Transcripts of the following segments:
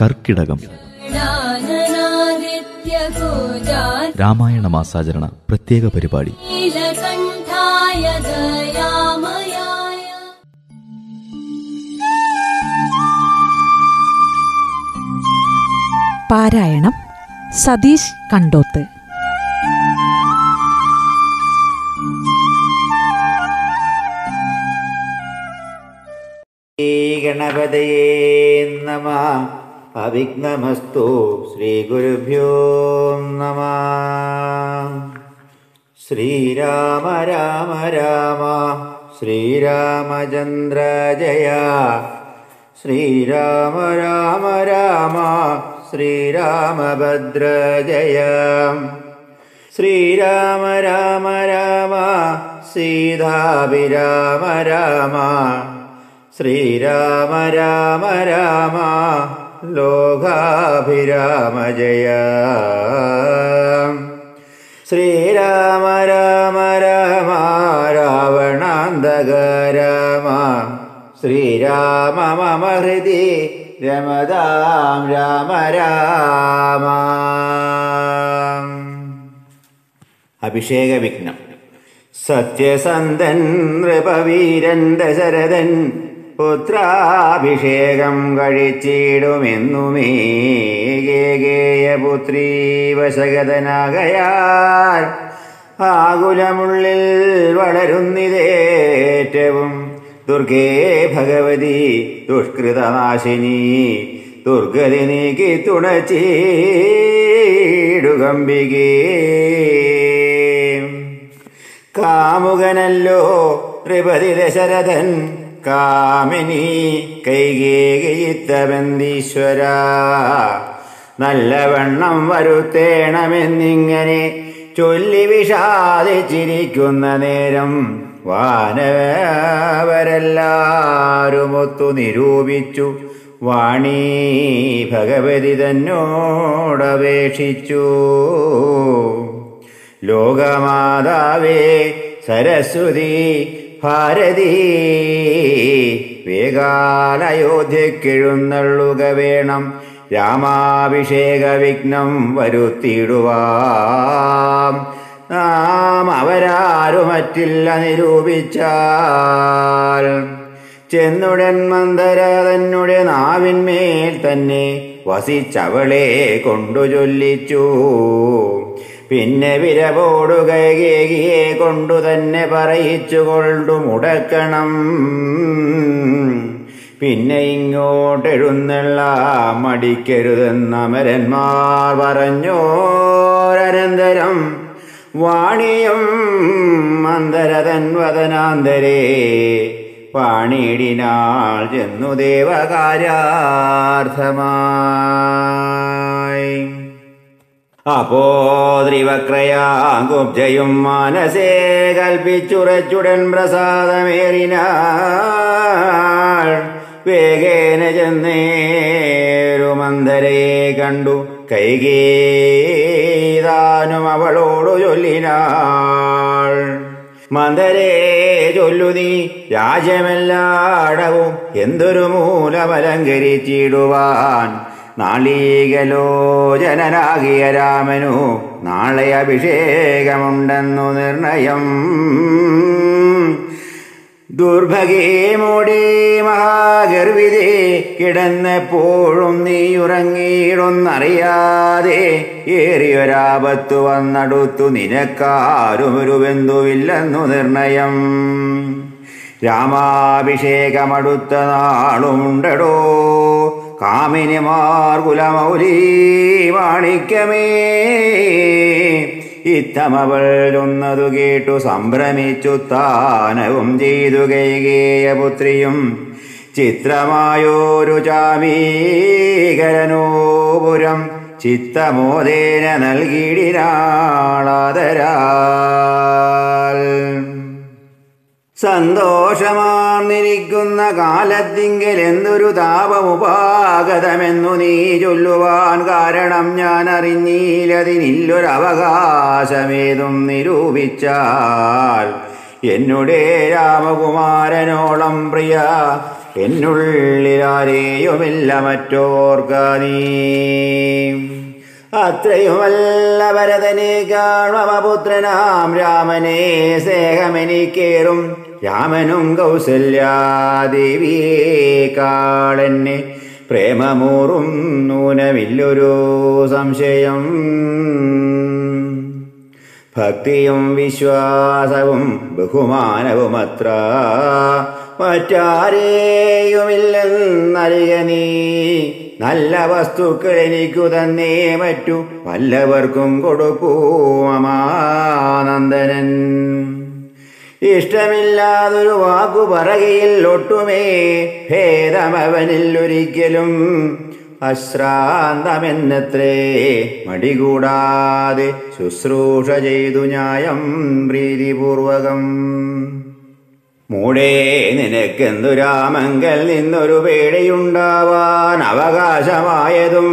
കർക്കിടകം. രാമായണ മാസാചരണ പ്രത്യേക പരിപാടി. പാരായണം സതീഷ് കണ്ടോത്ത്. श्रीगणपते नमः। अभिघ्नमस्तु श्रीगुरुभ्यो नमः। श्रीराम राम राम। श्रीरामचन्द्र श्रीरामचन्द्रजय श्रीराम राम राम। श्रीरामभद्रजय श्रीराम राम राम। सीधाभिराम राम। ശ്രീരാമ രാമ രാമ ലോകാഭിരാമ ജയ. ശ്രീരാമ രാമ രാമ രാവണാന്തക രാമ ശ്രീരാമ മമ ഹൃദി രമതാം രാമ രാമ. അഭിഷേക വിഘ്നം സത്യസന്ധൻ നൃപവീരൻ ദശരഥൻ പുത്രാഭിഷേകം കഴിച്ചിടുമെന്നുമേ ഗേഗേയപുത്രീ വശഗതനാകയാൽ ആകുലമുള്ളിൽ വളരുന്നിതേറ്റവും ദുർഗേ ഭഗവതി ദുഷ്കൃതനാശിനി ദുർഗതി നീക്കി തുണച്ചീടുകമ്പികേ കാമുകനല്ലോ ത്രിപതി ദശരഥൻ കാമിനി കൈകേകയിത്തബന്ധീശ്വര നല്ലവണ്ണം വരുത്തേണമെന്നിങ്ങനെ ചൊല്ലി വിഷാദിച്ചിരിക്കുന്ന നേരം വാനവരെല്ലാരുമൊത്തു നിരൂപിച്ചു. വാണി ഭഗവതി തന്നോടപേക്ഷിച്ചു. ലോകമാതാവേ സരസ്വതി ഭാരതി വേഗാലയോധ്യക്കെഴുന്നള്ളുക വേണം. രാമാഭിഷേക വിഘ്നം വരുത്തിയിടുവാം. നാം അവരാരുമറ്റില്ല നിരൂപിച്ചാൽ. ചെന്നുടൻ മന്ദര തന്നെ നാവിന്മേൽ തന്നെ വസിച്ചവളെ കൊണ്ടു ചൊല്ലിച്ചു പിന്നെ വിരപോടുകൈകേകിയെ കൊണ്ടു തന്നെ പറയിച്ചു കൊണ്ടു മുടക്കണം. പിന്നെ ഇങ്ങോട്ടെഴുന്നള്ള മടിക്കരുതെന്ന അമരന്മാർ പറഞ്ഞോരനന്തരം വാണിയും മന്ദരതൻ വദനാന്തരേ പാണിയിടിനാൾ ചെന്നു ദേവകാര്യാർത്ഥമായി. അപ്പോദ്രിവക്രയാകുബ്ജയും മനസേ കൽപ്പിച്ചുറച്ചുടൻ പ്രസാദമേറിനാൾ. വേഗേന ചെന്നേരുമന്തരയെ കണ്ടു കൈകേതാനും അവളോടു ചൊല്ലിനാൾ. മന്ദരേ ചൊല്ലു നീ രാജ്യമെല്ലാടവും എന്തൊരു മൂലമലങ്കരിച്ചിടുവാൻ. നാളീകലോചനാകിയ രാമനു നാളെ അഭിഷേകമുണ്ടെന്നു നിർണയം. ദുർഭഗേ മൂടി മഹാഗർവിതേ കിടന്നെപ്പോഴും നീ ഉറങ്ങിയിടുന്നറിയാതെ ഏറിയൊരാപത്തു വന്നടുത്തു നിനക്കാരുമൊരു ബന്ധുവില്ലെന്നു നിർണയം. രാമാഭിഷേകമടുത്ത നാളുമുണ്ടടോ കാമിനിമാർ കുലമൗലീ വാണിക്യമേ. ഇത്തമവൾ ചൊന്നതു കേട്ടു സംഭ്രമിച്ചു താനവും ചെയ്തു കൈകേയ പുത്രിയും. ചിത്രമായോരു ചാമീകരനോപുരം ചിത്തമോദേന നൽകിയിടിനാളാതരാൽ സന്തോഷമാർന്നിരിക്കുന്ന കാലത്തിങ്കിൽ എന്തൊരു താപമുപാഗതമെന്നു നീ ചൊല്ലുവാൻ കാരണം ഞാൻ അറിഞ്ഞീലതിനില്ലൊരവകാശമേതും നിരൂപിച്ചാൽ. എന്നുടെ രാമകുമാരനോളം പ്രിയ എന്നുള്ളിലാരെയുമില്ല മറ്റോർക്ക നീ. അത്രയുമല്ല ഭരതനെ കാണമപുത്രനാം രാമനെ സ്നേഹമെനിക്കേറും. രാമനും കൗസല്യാദേവിയേക്കാളെന്നെ പ്രേമമൂറും നൂനമില്ലൊരു സംശയം. ഭക്തിയും വിശ്വാസവും ബഹുമാനവുമത്ര മറ്റാരെയുമില്ലെന്നറിയ നീ. നല്ല വസ്തുക്കൾ എനിക്കു തന്നേ മറ്റു വല്ലവർക്കും കൊടുക്കൂ അമാനന്ദനൻ. ഇഷ്ടമില്ലാതൊരു വാക്കു പറകയിൽ ഒട്ടുമേ ഭേദമവനിൽ ഒരിക്കലും അശ്രാന്തമെന്നത്രേ മടികൂടാതെ ശുശ്രൂഷ ചെയ്തു ന്യായം പ്രീതിപൂർവകം. മൂടേ നിനക്കെന്തു രാമങ്കൽ നിന്നൊരു പേടിയുണ്ടാവാൻ അവകാശമായതും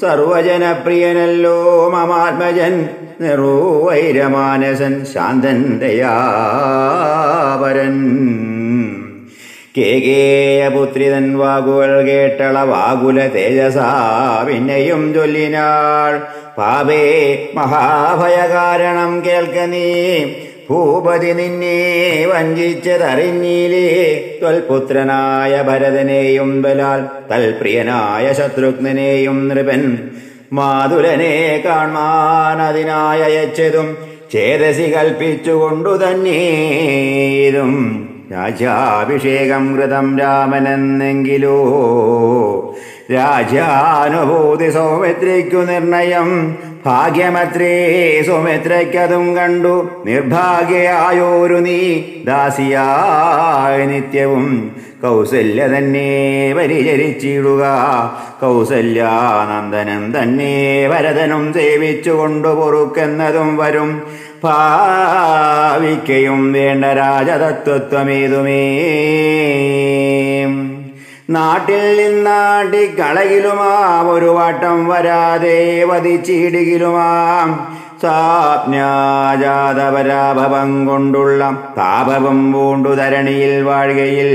സർവജനപ്രിയനല്ലോ മമാത്മജൻ. നിറൂവൈരമാനസൻ ശാന്തൻ ദയാപരൻ കേകേയപുത്രിതൻ വാകുകൾ കേട്ടള വാകുല തേജസാ പിന്നെയും ചൊല്ലിനാൾ. പാപേ മഹാഭയകാരണം കേൾക്ക നീ. ഭൂപതി നിന്നെ വഞ്ചിച്ചതറിഞ്ഞീലേ ത്വൽപുത്രനായ ഭരതനെയും ബലാൽ തൽപ്രിയനായ ശത്രുഘ്നെയും നൃപൻ മാതുരനെ അയച്ചതും ചേതസി കൽപ്പിച്ചുകൊണ്ടു തന്നേതും. രാജാഭിഷേകം കൃതം രാമനെന്നെങ്കിലോ രാജാനുഭൂതി സൗമിത്രിക്കു നിർണയം. ഭാഗ്യമത്രേ സുമിത്രയ്ക്കതും കണ്ടു. നിർഭാഗ്യയായോരു നീ ദാസിയായ നിത്യവും. കൗസല്യ തന്നെ പരിചരിച്ചിടുക. കൗസല്യാനന്ദനം തന്നെ ഭരതനും സേവിച്ചുകൊണ്ടു പൊറുക്കെന്നതും വരും. ഭാവിക്കയും വേണ്ട രാജതത്വത്വമേതുമേ. നാട്ടിൽ നിന്നാട്ടിക്കളയിലുമാം ഒരു വട്ടം വരാതെ വധിച്ചിടുകിലുമാം. സാജാതപരാഭവം കൊണ്ടുള്ള താപവും പൂണ്ടു ധരണിയിൽ വാഴുകയിൽ.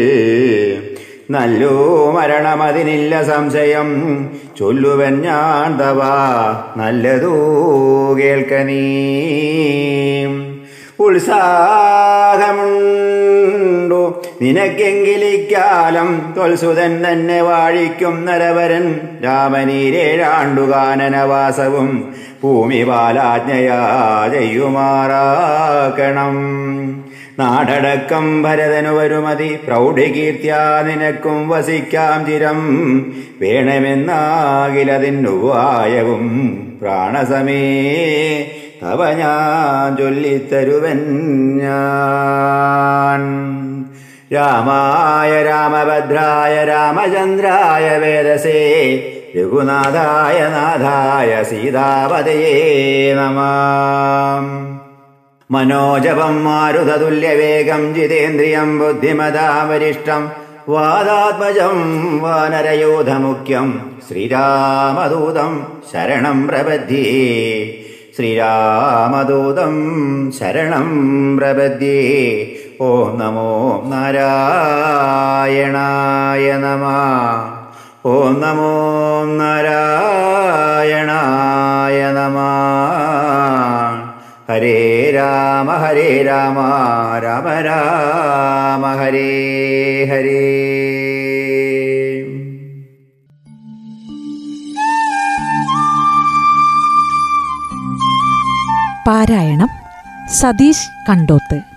മരണം മരണമതിനില്ല സംശയം. ചൊല്ലുവൻ ഞാൻ തവാ നല്ലതൂ കേൾക്ക നീ. ഉത്സാഹമുണ്ടു നിനക്കെങ്കിലിക്കാലം തൊൽസുതൻ തന്നെ വാഴിക്കും നരവരൻ. രാമനീരേഴാണ്ടുകാനനവാസവും ഭൂമി ചെയ്യുമാറാക്കണം നാടടക്കം ഭരതനു വരുമതി. പ്രൗഢികീർത്യാ നിനക്കും വസിക്കാം ചിരം. വേണമെന്നാകിലതിനുവായവും പ്രാണസമേ. തവ ഞാൻ ചൊല്ലിത്തരുവൻ ഞാൻ. രാമായ രാമഭദ്രായ രാമചന്ദ്രായ വേദസേ രഘുനാഥായ നാഥായ സീതാപതയേ നമ. മനോജപം മാരുതതുല്യവേഗം ജിതേന്ദ്രിയം ബുദ്ധിമതാവരിഷ്ടം വാദാത്മജം വാനരയോധമുഖ്യം ശ്രീരാമദൂതം ശരണം പ്രബദ്ധി. ശ്രീരാമദൂതം ശരണം പ്രപദ്യേ ഓം നമോ നാരായണായ നമ. ഓം നമോ നാരായണായ നമ. ഹരേ രാമ ഹരേ രാമ രാമ രാമ ഹരേ ഹരേ. പാരായണം സതീഷ് കണ്ടോത്ത്.